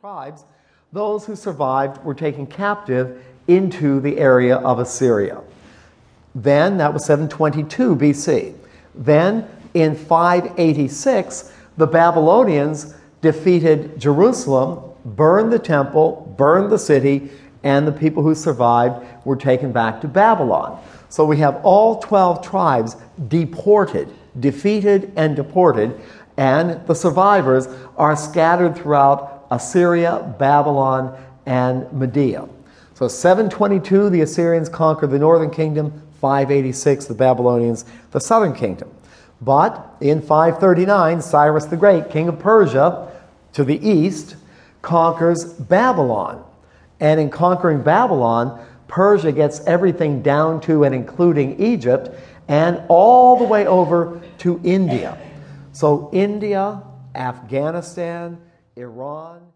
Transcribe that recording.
tribes, those who survived were taken captive into the area of Assyria. Then, that was 722 BC. Then, in 586, the Babylonians defeated Jerusalem, burned the temple, burned the city, and the people who survived were taken back to Babylon. So we have all 12 tribes deported, defeated, and deported, and the survivors are scattered throughout Assyria, Babylon, and Media. So 722, the Assyrians conquered the northern kingdom, 586, the Babylonians, the southern kingdom. But in 539, Cyrus the Great, king of Persia, to the east, conquers Babylon. And in conquering Babylon, Persia gets everything down to and including Egypt and all the way over to India. So, India, Afghanistan, Iran,